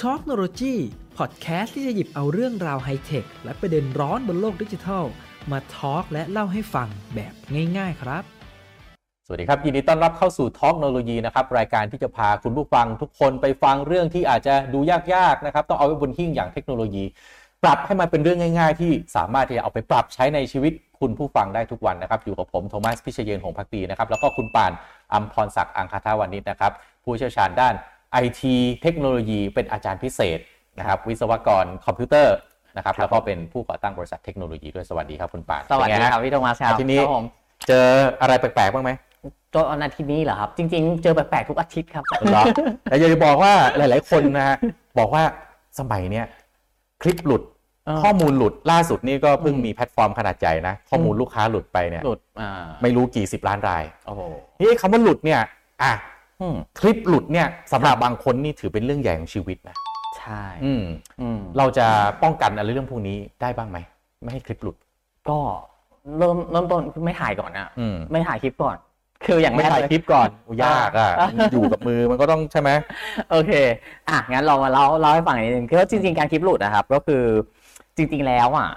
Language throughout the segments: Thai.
ทอล์คโนโลยีพอดแคสต์ที่จะหยิบเอาเรื่องราวไฮเทคและประเด็นร้อนบนโลกดิจิทัล มา talk และเล่าให้ฟังแบบง่าย ๆ ครับ สวัสดีครับ ยินดีต้อนรับเข้าสู่ท a l k โนโลยีนะครับ รายการที่จะพาคุณผู้ฟังทุกคนไปฟังเรื่องที่อาจจะดูยากๆนะครับต้องเอาไว้บนหิ้งอย่างเทคโนโลยี ปรับให้มันเป็นเรื่องง่าย ๆ ที่สามารถที่จะเอาไปปรับใช้ในชีวิตคุณผู้ฟังได้ทุกวันนะครับอยู่กับผมโทมัสพิเชยเยนหงพักดีนะครับแล้วก็คุณปานอัมพรศักดิ์อังคาทาวันนิดนะครับผู้เชี่ยวชาญด้าน ไอทีเทคโนโลยีเป็นอาจารย์พิเศษนะครับวิศวกรคอมพิวเตอร์นะครับแล้วก็เป็นผู้ก่อตั้งบริษัทเทคโนโลยีด้วยสวัสดีครับคุณปานสวัสดีเป็นไงครัฮะบพี่โทมัสครับทีนี้ครับผมเจออะไรแปลกๆบ้างไหมตัวอาทิตย์นี้เหรอครับ จริง ๆ เจอแปลกๆทุกอาทิตย์ครับเหรอแต่อยากจะบอกว่าหลาย ๆ คนนะฮะบอกว่าสมัยเนี้ยคลิปหลุดเออข้อมูลหลุดล่าสุดนี่ก็เพิ่งอืมมีแพลตฟอร์มขนาดใหญ่นะ ข้อมูลลูกค้าหลุดไปเนี่ยหลุดอ่าไม่รู้กี่สิบล้านรายโอ้โหนี่คำว่าหลุดเนี่ยอะอืม คลิปหลุดเนี่ยสำหรับบางคนนี่ถือเป็นเรื่องใหญ่ของชีวิตนะใช่อืมอืมเราจะป้องกันอะไรเรื่องพวกนี้ได้บ้างไหมไม่ให้คลิปหลุด ก็เริ่มเริ่มต้นไม่ถ่ายก่อนนะอืมไม่ถ่ายคลิปก่อน คืออย่างไม่แรกถ่ายเลยคลิปก่อนยากอะอยู่กับมือมันก็ต้องใช่ไหมโอเค อะงั้นเรามาเล่าเล่าให้ฟังนิดนึงคือว่าจริง ๆ การคลิปหลุดนะครับ ก็คือจริง ๆ แล้วอะ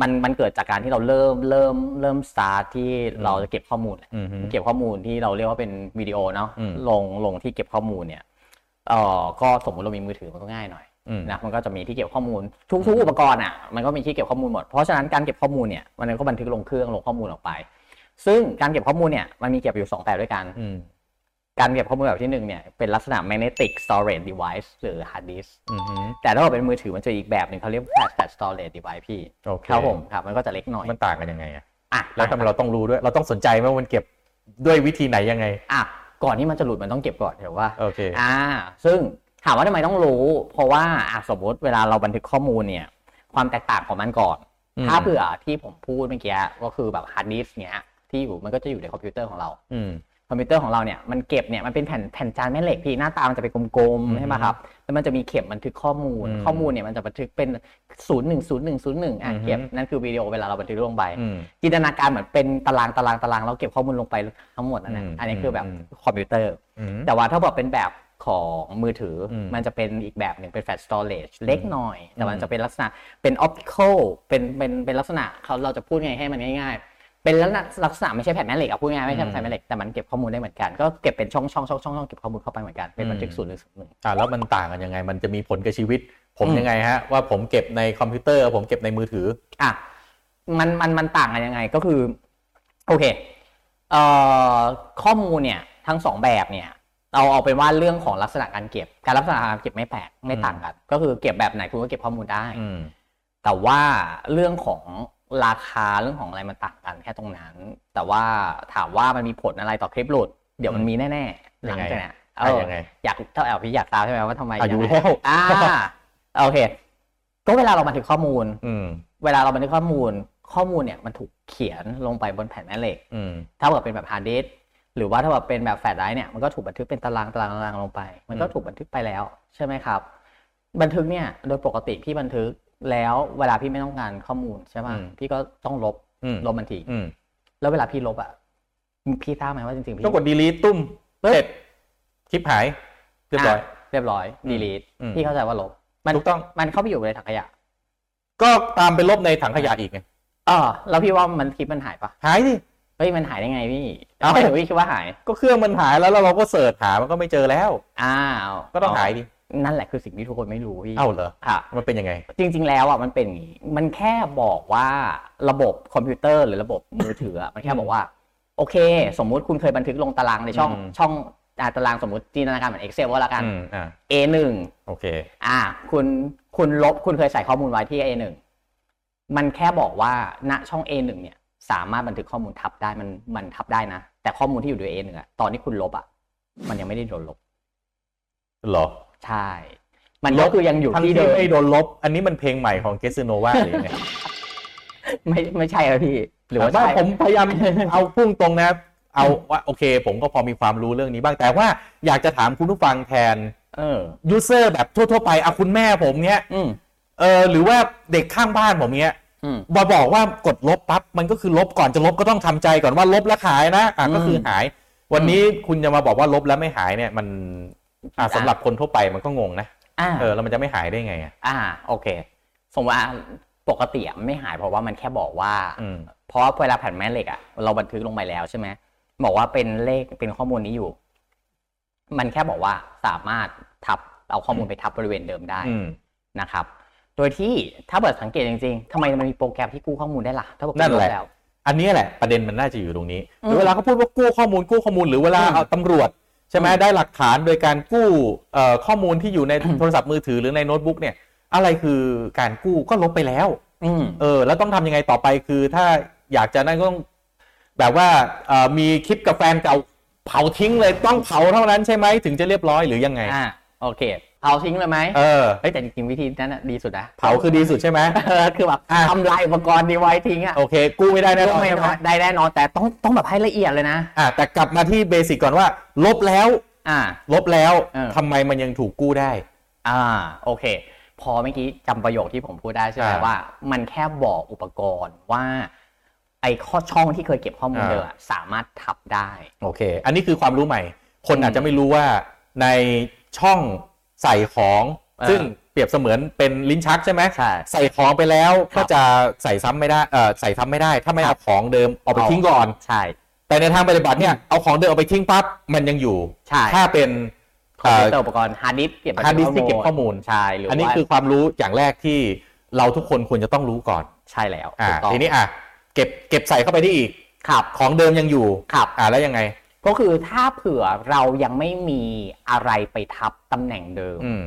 มันมันเกิดจากการที่เราเริ่มเริ่มเริ่มสตาร์ทที่เราจะเก็บข้อมูลอืมฮึเก็บข้อมูลที่เราเรียกว่าเป็นวิดีโอเนาะอืมลงลงที่เก็บข้อมูลเนี่ยเอ่อก็สมมติเรามีมือถือมันก็ง่ายหน่อยอืมนะมันก็จะมีที่เก็บข้อมูลทุกทุกอุปกรณ์อะมันก็มีที่เก็บข้อมูลหมดเพราะฉะนั้นการเก็บข้อมูลเนี่ยมันก็บันทึกลงเครื่องลงข้อมูลออกไป ซึ่งการเก็บข้อมูลเนี่ยมันมีเก็บอยู่สองแบบด้วยกันอืม การเก็บข้อมูลแบบที่หนึ่งเนี่ยเป็นลักษณะ magnetic storage device หรือ hard disk อืมฮึแต่ถ้าเกิดเป็นมือถือมันจะอีกแบบหนึ่งเขาเรียก flash flash storage device พี่โอเคครับผมครับมันก็จะเล็กหน่อย มันต่างกันยังไงอะอะแล้วทำไมเราต้องรู้ด้วย เราต้องสนใจไหมว่ามันเก็บด้วยวิธีไหนยังไงอะก่อนที่มันจะหลุดมันต้องเก็บก่อนเดี๋ยวว่าโอเคอ่า ซึ่งถามว่าทำไมต้องรู้ เพราะว่าอะสมมติเวลาเราบันทึกข้อมูลเนี่ย ความแตกต่างของมันก่อนอืมถ้าเผื่อที่ผมพูดเมื่อกี้ก็คือแบบฮาร์ดดิสก์เนี้ยที่อยู่มันก็จะอยู่ในคอมพิวเตอร์ของเราอืม คอมพิวเตอร์ของเราเนี่ยมันเก็บเนี่ยมันเป็นแผ่นแผ่นจานแม่เหล็กพี่หน้าตามันจะเป็นกลมอืมๆใช่ไหมครับแล้วมันจะมีเข็มบันทึกข้อมูลอืมข้อมูลเนี่ยมันจะบันทึกเป็นศูนย์หนึ่งศูนย์หนึ่งศูนย์หนึ่งอะอืมเก็บนั่นคือวิดีโอเวลาเราบันทึกลงไปอืมจินตนาการเหมือนเป็นตารางตารางตารางแล้วเก็บข้อมูลลงไปทั้งหมดนั่นแหละอืมอันนี้คือแบบอืมคอมพิวเตอร์อืมแต่ว่าถ้าบอกเป็นแบบของมือถืออมมันจะเป็นอีกแบบหนึ่งเป็น flash storage เล็กหน่อย แต่มันอืมจะเป็นลักษณะเป็น optical เป็นเป็นเป็นลักษณะเขาเราจะพูดไงให้มันง่ายๆ เป็นลักษณะลักษณะไม่ใช่แผ่นแม่เหล็กอะพูดง่ายๆไม่ใช่แผ่นแม่เหล็กแต่มันเก็บข้อมูลได้เหมือนกันก็เก็บเป็นช่องช่องช่องช่องช่องเก็บข้อมูลเข้าไปเหมือนกันเป็นบันทึกศูนย์หรือศูนย์หนึ่งอ่าแล้วมันต่างกันยังไง มันจะมีผลกับชีวิตผมอืมยังไงฮะว่าผมเก็บในคอมพิวเตอร์ ผมเก็บในมือถืออะมันมันมันต่างกันยังไงก็คือโอเคเอ่อข้อมูลเนี่ยทั้งสองแบบเนี่ยเราเอาเป็นว่าเรื่องของลักษณะการเก็บ การลักษณะการเก็บไม่แปลกไม่ต่างกัน ก็คือเก็บแบบไหนคุณก็เก็บข้อมูลได้อืมแต่ว่าเรื่องของ ราคาเรื่องของอะไรมันต่างกันแค่ตรงนั้น แต่ว่าถามว่ามันมีผลอะไรต่อคลิปหลุด เดี๋ยวมันมีแน่ๆหลังจากเนี้ยอะเออยังไงอยากถ้าแบบพี่อยากทราบใช่ไหมว่าทำไมอะอยู่งไงแล้วอ่าโอเค ก็เวลาเราบันทึกข้อมูล อืมเวลาเราบันทึกข้อมูล ข้อมูลเนี่ยมันถูกเขียนลงไปบนแผ่นแม่เหล็กอืมถ้าเกิดเป็นแบบฮาร์ดดิสก์หรือว่าถ้าเกิดเป็นแบบแฟลชไดรฟ์เนี่ยมันก็ถูกบันทึกเป็นตารางตารางตารางลงไป มันก็อืมถูกบันทึกไปแล้ว ใช่ไหมครับ บันทึกเนี่ยโดยปกติพี่บันทึก แล้วเวลาพี่ไม่ต้องการข้อมูลใช่ไหมพี่ก็ต้องลบอืมลบมันทีอืมแล้วเวลาพี่ลบอะพี่ทราบไหมว่าจริงๆพี่ก็กด delete ตุ้มปึ๊บเสร็จคลิปหายเรียบร้อยะเรียบร้อยอืม delete อืมพี่เข้าใจว่าลบ มันถูกต้องมันเข้าไปอยู่ในถังขยะ ก็ตามไปลบในถังขยะอีกไงเออแล้วพี่ว่ามันคลิปมันหายปะหายดิเฮ้ยมันหายได้ไงพี่เอ้าไม่ถึงพี่คิดว่าหาย ก็เครื่องมันหายแล้วแล้วเราก็เสิร์ชหามันก็ไม่เจอแล้ว อ้าวก็ต้องหายดิ นั่นแหละคือสิ่งที่ทุกคนไม่รู้พี่ เอ้าเหรอค่ะ มันเป็นยังไง จริง ๆ แล้วอะมันเป็นอย่างงี้มันแค่บอกว่าระบบคอมพิวเตอร์หรือระบบมือถืออะมันแค่บอกว่า โอเค สมมุติคุณเคยบันทึกลงตารางในช่องอืม ช่องอ่าตารางสมมติจินตนาการเหมือน Excel ว่าละกัน อืมอ่า A1 โอเค อ่า คุณคุณลบคุณเคยใส่ข้อมูลไว้ที่ A1 มันแค่บอกว่าณช่อง A1 เนี่ย สามารถบันทึกข้อมูลทับได้มันมันทับได้นะ แต่ข้อมูลที่อยู่ใน A1 อะตอนที่คุณลบอะมันยังไม่ได้โดนลบ เหรอ ใช่ มันก็คือยังอยู่ทั้งที่ที่เดิมไม่โดนลบ อันนี้มันเพลงใหม่ของเกสโนวาหรือยังไงไม่ไม่ใช่ครับพี่ หรือว่าแต่ใช่ผมพยายามเอาพุ่งตรงนะเอาว่าโอเค ผมก็พอมีความรู้เรื่องนี้บ้างแต่ว่าอยากจะถามคุณผู้ฟังแทนเออยูเซอร์แบบทั่ว ๆ ไปเอาคุณแม่ผมเนี้ยอืมเออหรือว่าเด็กข้างบ้านผมเนี้ยอืมบอบอกว่ากดลบปั๊บมันก็คือลบก่อนจะลบก็ต้องทำใจก่อนว่าลบแล้วหายนะอะอืมก็คือหาย วันนี้คุณจะมาบอกว่าลบแล้วไม่หายเนี่ย มัน อะอะสำหรับคนทั่วไปมันก็งงนะอ่าเออแล้วมันจะไม่หายได้ไงอะอ่า โอเค สมมติว่าปกติอะไม่หายเพราะว่ามันแค่บอกว่า อืมเพราะว่าเวลาแผ่นแม่เหล็กอะเราบันทึกลงไปแล้วใช่ไหมบอกว่าเป็นเลขเป็นข้อมูลนี้อยู่ มันแค่บอกว่าสามารถทับเอาข้อมูลไปทับบริเวณเดิมได้อืมนะครับ โดยที่ถ้าเปิดสังเกตจริงๆทำไมมันมีโปรแกรมที่กู้ข้อมูลได้ล่ะ ถ้าบอกนั่นแหละ แล้ว อันนี้แหละประเด็นมันน่าจะอยู่ตรงนี้อืมหรือเวลาเขาพูดว่ากู้ข้อมูลกู้ข้อมูลหรือเวลาอืม เอาตำรวจ ใช่ไหมอืมได้หลักฐานโดยการกู้เอ่อข้อมูลที่อยู่ในโทรศัพท์มือถือหรือในโน้ตบุ๊กเนี่ย อะไรคือการกู้ก็ลบไปแล้วอืมเออ แล้วต้องทำยังไงต่อไปคือถ้าอยากจะนั่นก็ต้องแบบว่าเอ่อมีคลิปกับแฟนเก่าเผาทิ้งเลยต้องเผาเท่านั้นใช่ไหมถึงจะเรียบร้อยหรือยังไงอ่าโอเค เผาทิ้งเลยไหมเออเฮ้ยแต่จริงๆวิธีนั้นนะดีสุดนะเผาคือดีสุดใช่ไหมเออคือแบบอะทำลายอุปกรณ์ดีไว้ทิ้งอะโอเคกู้ไม่ได้แน่นอนไม่ใช่ไหมได้แน่นอนแต่ต้องต้องแบบให้ละเอียดเลยนะอะแต่กลับมาที่เบสิกก่อนว่า ลบแล้วอ่าลบแล้วเออทำไมมันยังถูกกู้ได้ อ่าโอเค พอเมื่อกี้จำประโยคที่ผมพูดได้ใช่ไหมอ่าว่า มันแค่บอกอุปกรณ์ว่าไอ้ข้อช่องที่เคยเก็บข้อมูลอ่าเดิมอะสามารถทับได้ โอเค อันนี้คือความรู้ใหม่ คนอืมอาจจะไม่รู้ว่าในช่อง ใส่ของอ่าซึ่งเปรียบเสมือนเป็นลิ้นชักใช่ไหมใช่ใส่ของไปแล้วครับก็จะใส่ซ้ำไม่ได้เอ่อใส่ซ้ำไม่ได้ ถ้าไม่ครัเอาของเดิมเอาไปทิ้งก่อนใช่ แต่ในทางปฏิบัติเนี่ยเอาของเดิมเอาไปทิ้งปั๊บมันยังอยู่ใช่ถ้าเป็นคอมพิวเตอร์อุปกรณ์ฮาร์ดดิสก์เก็บฮาร์ดดิสก์ที่เก็บข้อมูลใช่หรืออันนี้ว่าคือความรู้อย่างแรกที่เราทุกคนควรจะต้องรู้ก่อนใช่แล้วอ่าถูกต้องทีนี้อะเก็บเก็บใส่เข้าไปได้อีกครับของเดิมยังอยู่ครับอ่าแล้วยังไง ก็คือถ้าเผื่อเรายังไม่มีอะไรไปทับตำแหน่งเดิมอืม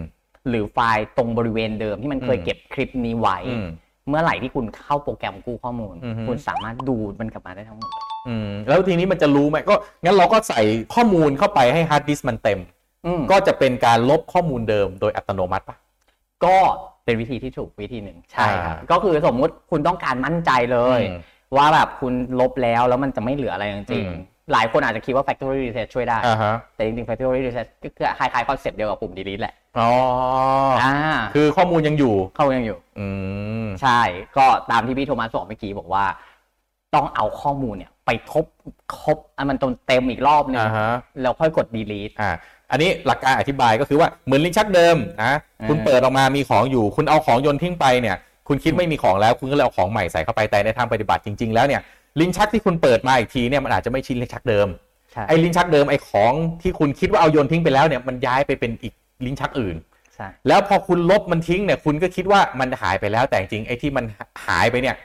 หรือไฟล์ตรงบริเวณเดิมที่มันเคยอืมเก็บคลิปนี้ไว้อืมเมื่อไหร่ที่คุณเข้าโปรแกรมกู้ข้อมูลอือฮึคุณสามารถดูมันกลับมาได้ทั้งหมดเลยอืมแล้วทีนี้มันจะรู้ไหมก็งั้นเราก็ใส่ข้อมูลเข้าไปให้ฮาร์ดดิสก์มันเต็มอืมก็จะเป็นการลบข้อมูลเดิมโดยอัตโนมัติปะก็เป็นวิธีที่ถูกวิธีหนึ่งใช่ครับอ่าก็คือสมมุติคุณต้องการมั่นใจเลยอืมว่าแบบคุณลบแล้วแล้วมันจะไม่เหลืออะไรจริงอืมๆ หลายคนอาจจะคิดว่า factory reset ช่วยได้อ่าฮะแต่จริงๆ factory reset ก็คือคล้ายๆ concept เดียวกับปุ่ม delete แหละ อ๋ออ่าคือข้อมูลยังอยู่เขายังอยู่ อืม ใช่ ก็ตามที่พี่โทมัสบอกเมื่อกี้บอกว่า ต้องเอาข้อมูลเนี่ย ไปทับครับอันตรงมันเต็มอีกรอบหนึ่งอ่าฮะแล้วค่อยกด delete อ่าอันนี้หลักการอธิบายก็คือว่าเหมือนลิ้นชักเดิมนะอ่าคุณเปิดออกมามีของอยู่ คุณเอาของโยนทิ้งไปเนี่ย คุณคิดไม่มีของแล้ว คุณก็เลยเอาของใหม่ใส่เข้าไปแต่ในทางปฏิบัติจริง ๆ แล้วเนี่ย ลิ้นชักที่คุณเปิดมาอีกทีเนี่ยมันอาจจะไม่ใช่ลิ้นชักเดิมใช่ไอ้ลิ้นชักเดิมไอ้ของที่คุณคิดว่าเอาโยนทิ้งไปแล้วเนี่ยมันย้ายไปเป็นอีกลิ้นชักอื่นใช่แล้วพอคุณลบมันทิ้งเนี่ยคุณก็คิดว่ามันหายไปแล้วแต่จริงๆไอ้ที่มันหายไปเนี่ย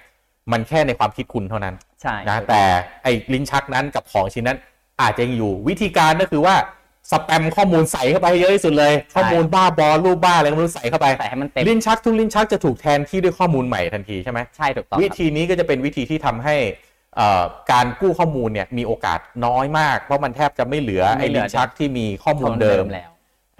มันแค่ในความคิดคุณเท่านั้นใช่นะแต่ไอ้ลิ้นชักนั้นกับของชิ้นนั้น อาจจะยังอยู่วิธีการก็คือว่าสแปมข้อมูลใส่เข้าไปให้เยอะที่สุดเลย ข้อมูลบ้าบอรูปบ้าอะไรก็ไม่รู้ใส่เข้าไปแต่ให้มันเต็มลิ้นชักทุกลิ้นชักจะถูกแทนที่ด้วยข้อมูลใหม่ทันทีใช่ไหมใช่ถูกต้องวิครับธีนี้ก็จะเป็นวิธีที่ทำให้เอ่อ การกู้ข้อมูลเนี่ยมีโอกาสน้อยมาก เพราะมันแทบจะไม่เหลือไม่ไอ้เหลืลิ้นชักที่มีข้อมูลเดิมแล้ว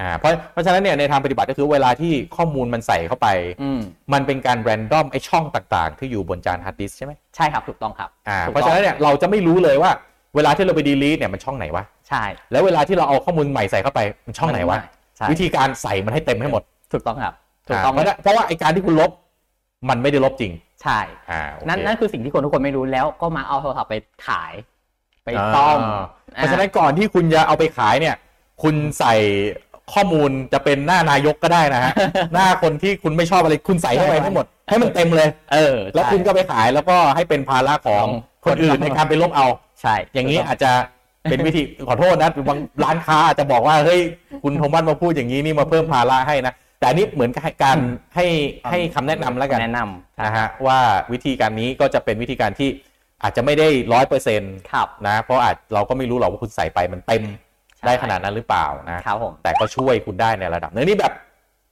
อ่าเพราะเพราะฉะนั้นเนี่ยในทางปฏิบัติก็คือเวลาที่ข้อมูลมันใส่เข้าไปอืมมันเป็นการ random ไอ้ช่องต่างๆ ที่อยู่บนจานฮาร์ดดิสก์ใช่ไหมใช่ครับถูกต้องครับอ่าถูกต้องเพราะฉะนั้นเนี่ยเราจะไม่รู้เลยว่าเวลาที่เราไป delete เนี่ยมันช่องไหนวะใช่ แล้วเวลาที่เราเอาข้อมูลใหม่ใส่เข้าไปมันช่องไหนวะใช่วิธีการใส่มันให้เต็มให้หมด ถูกต้องครับถูกต้องอ่าเพราะฉะนั้นเพราะว่าไอ้การที่คุณลบ มันไม่ได้ลบจริง ใช่อ่าโอเคนั่นนั่นคือสิ่งที่คนทุกคนไม่รู้แล้วก็มาเอาโทรศัพท์ไปขาย ไปซ่อมอ่าเพราะฉะนั้นก่อนที่คุณจะเอาไปขายเนี่ย คุณใส่ข้อมูลจะเป็นหน้านายกก็ได้นะฮะ หน้าคนที่คุณไม่ชอบอะไรคุณใส่เข้าไปทั้งหมด ให้มันเต็มเลย เออ แล้วใช่คุณก็ไปขายแล้วก็ให้เป็นภาระของของคนอื่นคนในการไปลบเอา ใช่ อย่างนี้อาจจะเป็นวิธีขอโทษนะบางร้านค้าอาจจะบอกว่าเฮ้ยคุณโทมัสมาพูดอย่างนี้นี่มาเพิ่มภาระให้นะ แต่อันนี้เหมือนกับการให้ให้คำแนะนำแล้วกันแนะนำนะฮะว่าวิธีการนี้ก็จะเป็นวิธีการที่อาจจะไม่ได้ร้อยเปอร์เซ็นต์ครับนะเพราะอาจเราก็ไม่รู้หรอกว่าคุณใส่ไปมันเต็มใช่ได้ขนาดนั้นหรือเปล่านะครับผมแต่ก็ช่วยคุณได้ในระดับหนึ่งนี่แบบ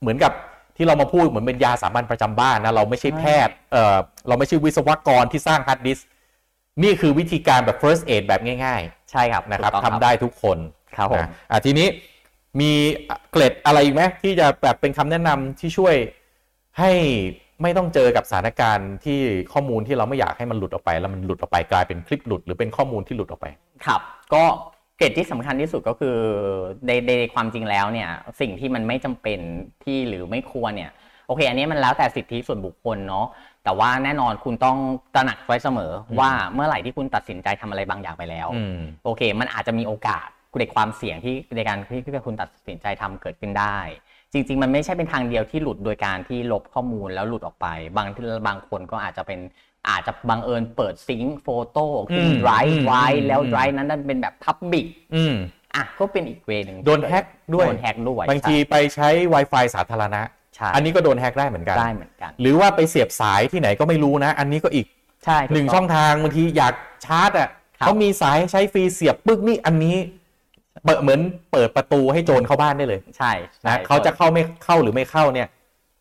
เหมือนกับที่เรามาพูดเหมือนเป็นยาสามัญประจำบ้านนะเราไม่ใช่แพทย์เออเราไม่ใช่วิศวกรที่สร้างฮาร์ดดิสก์นี่คือวิธีการแบบ first aid แบบง่ายๆใช่ครับนะครับถูกต้องทำได้ทุกคนครับผมนะอะทีนี้ มีเกร็ดอะไรอีกไหมที่จะแบบเป็นคำแนะนำที่ช่วยให้ไม่ต้องเจอกับสถานการณ์ที่ข้อมูลที่เราไม่อยากให้มันหลุดออกไป แล้วมันหลุดออกไปกลายเป็นคลิปหลุดหรือเป็นข้อมูลที่หลุดออกไป ครับ ก็เกร็ดที่สำคัญที่สุดก็คือในในความจริงแล้วเนี่ยสิ่งที่มันไม่จำเป็นที่หรือไม่ควรเนี่ยโอเค อันนี้มันแล้วแต่สิทธิส่วนบุคคลเนาะแต่ว่าแน่นอนคุณต้องตระหนักไว้เสมอว่าเมื่อไหร่ที่คุณตัดสินใจทำอะไรบางอย่างไปแล้วอืมโอเค มันอาจจะมีโอกาส ในความเสี่ยงที่ในการที่ที่คุณตัดสินใจทำเกิดขึ้นได้ จริง ๆ มันไม่ใช่เป็นทางเดียวที่หลุดโดยการที่ลบข้อมูลแล้วหลุดออกไป บางบางคนก็อาจจะเป็นอาจจะบังเอิญเปิดซิงค์โฟโต้ขึ้นอืมไดรอืฟ์มไว้อืมแล้วอืมไดรฟ์นั้นเป็นแบบพับบิกอืมอะก็เป็นอีกเวย์หนึ่งโดนแฮ็กด้วยโดนแฮ็กด้วยบางทีไปใช้ Wi-Fi สาธารณะใช่อันนี้ก็โดนแฮ็กได้เหมือนกันได้เหมือนกัน หรือว่าไปเสียบสายที่ไหนก็ไม่รู้นะ อันนี้ก็อีกใช่ถูกหนึ่งต้ช่องทางบางทีอยากชาร์จอะครับเขามีสายให้ใช้ฟรีเสียบปึ๊กนี่อันนี้ เปิดเหมือนเปิดประตูให้โจรเข้าบ้านได้เลยใช่ใช่นะเขาจะเข้าไม่เข้าหรือไม่เข้าเนี่ย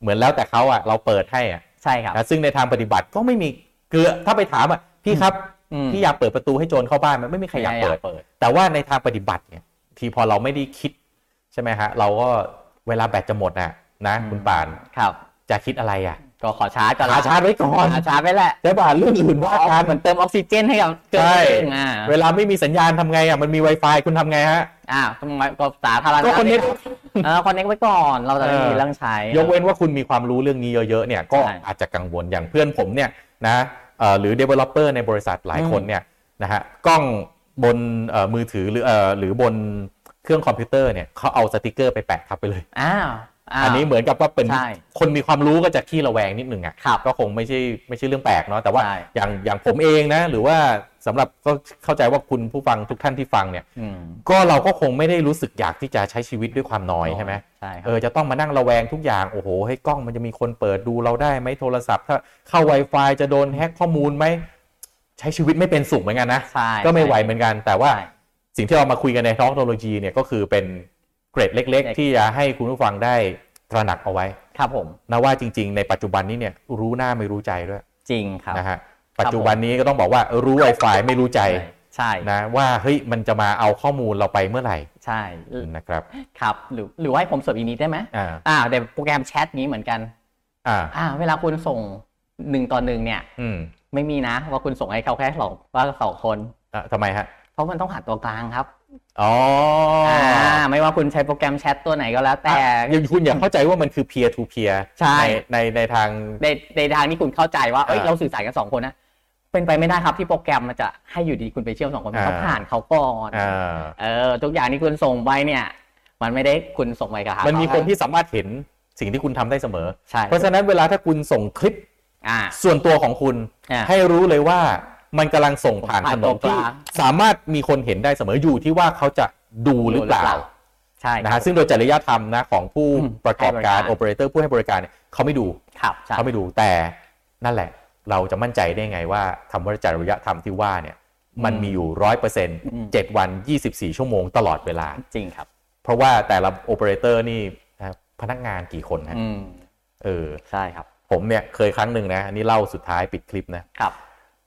เหมือนแล้วแต่เขาอะเราเปิดให้อะใช่ครับนะซึ่งในทางปฏิบัติก็ไม่มีคือถ้าไปถามอะพี่ครับอืมพี่อยากเปิดประตูให้โจรเข้าบ้านมันไม่มีใครอยากเปิดเปิด แต่ว่าในทางปฏิบัติเนี่ย ทีพอเราไม่ได้คิดใช่ไหมฮะเราก็เวลาแบตจะหมดน่ะนะ คุณป่านครับจะคิดอะไรอะ ก็ขอชาร์จก่อนหาชาร์จไว้ก่อนหาชาร์จไว้แหละใช่ป่ะเรื่องอื่นว่ากัน เหมือนเติมออกซิเจนให้กับเกินใช่เองอ่าเวลาไม่มีสัญญาณทำไงอะมันมี Wi-Fi คุณทำไงฮะอ่าทำไมก็สาธารณะก็ connectเออ connect ไว้ก่อนเราจะได้มีเออเรื่องใช้ ยกเว้นว่าคุณมีความรู้เรื่องนี้เยอะๆเนี่ยก็ใช่อาจจะกังวลอย่างเพื่อนผมเนี่ยนะเอ่อหรือ developer ในบริษัทหลายอืมคนเนี่ยนะฮะกล้องบนเอ่อมือถือหรือเอ่อหรือบนเครื่องคอมพิวเตอร์เนี่ยเขาเอาสติกเกอร์ไปแปะทับไปเลย อ้าวาว อันนี้เหมือนกับว่าเป็นใช่คนมีความรู้ก็จะขี้ระแวงนิดนึงอะครับก็คงไม่ใช่ไม่ใช่เรื่องแปลกเนาะแต่ว่าใช่อย่างอย่างผมเองนะ หรือว่าสำหรับก็เข้าใจว่าคุณผู้ฟังทุกท่านที่ฟังเนี่ยอืมก็เราก็คงไม่ได้รู้สึกอยากที่จะใช้ชีวิตด้วยความน้อยใช่ไหมใช่คเอรับอจะต้องมานั่งระแวงทุกอย่าง โอ้โหให้กล้องมันจะมีคนเปิดดูเราได้ไหมโทรศัพท์ ถ้าเข้า Wi-Fi จะโดนแฮ็กข้อมูลไหมใช้ชีวิตไม่เป็นสุขเหมือนกันนะใช่ก็ไม่ไหวเหมือนกัน แต่ว่าใช่สิ่งที่เรามาคุยกันในเทคโนโลยีเนี่ยก็คือเป็น เกรดเล็กเล็ก ๆ ที่จะให้คุณผู้ฟังได้ตระหนักเอาไว้ ครับผมนะว่าจริง ๆ ในปัจจุบันนี้เนี่ยรู้หน้าไม่รู้ใจด้วย จริงครับนะฮะปัจจุบันนี้ก็ต้องบอกว่ารู้ Wi-Fi ไม่รู้ใจใช่นะว่าเฮ้ยมันจะมาเอาข้อมูลเราไปเมื่อไหร่ ใช่นะครับครับหรือหรือว่าให้ผมเสิร์ฟอีกนิดได้ไหมอ่าอ่าแต่โปรแกรมแชทนี้เหมือนกันอ่าอ่า เวลาคุณส่งหนึ่งต่อหนึ่งเนี่ย อืมไม่มีนะ ว่าคุณส่งให้เขาแค่สองว่าสองคนอะทำไมฮะเพราะมันต้องหาตัวกลางครับ อ๋อออ่าไม่ว่าคุณใช้โปรแกรมแชทตัวไหนก็แล้ว แต่อย่าคุณอย่าเข้าใจว่ามันคือ peer to peer ใช่ในในทางในในทางที่คุณเข้าใจว่าเอ้ยอ่าเราสื่อสารกันสองคนนะเป็นไปไม่ได้ครับที่โปรแกรมมันจะให้อยู่ดีคุณไปเชื่อมสองคนมันต้องอ่าผ่านเขาก่อนอ่าเออทุกอย่างที่คุณส่งไปเนี่ย มันไม่ได้คุณส่งไปกับหามันมีเขาคนที่สามารถเห็นสิ่งที่คุณทำได้เสมอใช่เพราะฉะนั้นเวลาถ้าคุณส่งคลิปอ่าส่วนตัวของคุณอ่าให้รู้เลยว่า มันกำลังส่งผ่านผ่าถนนตัวนที่กลางสามารถมีคนเห็นได้เสมออยู่ที่ว่าเขาจะดูหรือเปล่าใช่นะฮะซึ่งโดยจริยธรรมนะของผู้อืมประกอบการให้บริการโอเปอเรเตอร์ผู้ให้บริการเนี่ยเขาไม่ดูครับใช่เขาไม่ดูแต่นั่นแหละ เราจะมั่นใจได้ไงว่าคำว่าจริยธรรมที่ว่าเนี่ยมันมีอยู่ร้อยเปอร์เซ็นต์เจ็ดวัน24ชั่วโมงตลอดเวลาจริงครับ เพราะว่าแต่ละโอเปอเรเตอร์นี่นะพนักงานกี่คนนะอืมเออใช่ครับ ผมเนี่ยเคยครั้งหนึ่งนะอันนี้เล่าสุดท้ายปิดคลิปนะครับ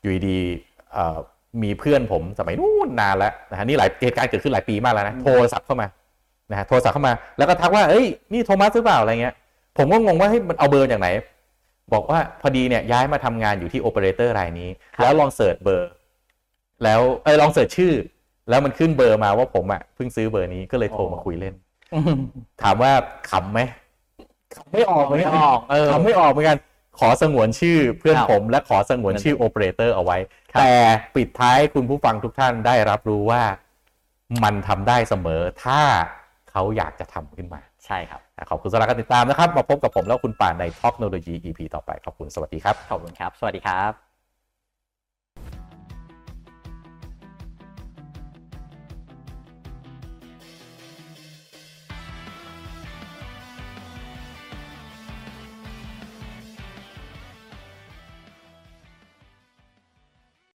อยู่ดีๆเอ่อมีเพื่อนผมสมัยนู้นนานแล้วนะฮะนี่หลายเหตุการณ์เกิดขึ้นหลายปีมากแล้วนะโทรศัพท์เข้ามานะฮะโทรศัพท์เข้ามาแล้วก็ทักว่าเอ้ยนี่โทมัสหรือเปล่าอะไรเงี้ย ผมก็งงว่าเฮ้ยมันเอาเบอร์จากไหน บอกว่าพอดีเนี่ยย้ายมาทำงานอยู่ที่โอเปอเรเตอร์รายนี้ครับแล้วลอง search เบอร์ แล้วเออลองเสิร์ชชื่อ แล้วมันขึ้นเบอร์มาว่าผมอะเพิ่งซื้อเบอร์นี้ก็เลยโทรมาคุยเล่นถามว่าขำไหมขำไม่ออกเหมือนกันไม่ออกเออขำไม่ออกเหมือนกัน ขอสงวนชื่อเพื่อนครับผม และขอสงวนชื่อโอเปอเรเตอร์เอาไว้ครับแต่ปิดท้ายคุณผู้ฟังทุกท่านได้รับรู้ว่ามันทำได้เสมอถ้าเขาอยากจะทำขึ้นมา ใช่ครับ ขอบคุณสำหรับการติดตามนะครับ มาพบกับผมแล้วคุณป่านในเทคโนโลยี EP ต่อไป ขอบคุณ สวัสดีครับ ขอบคุณครับ สวัสดีครับ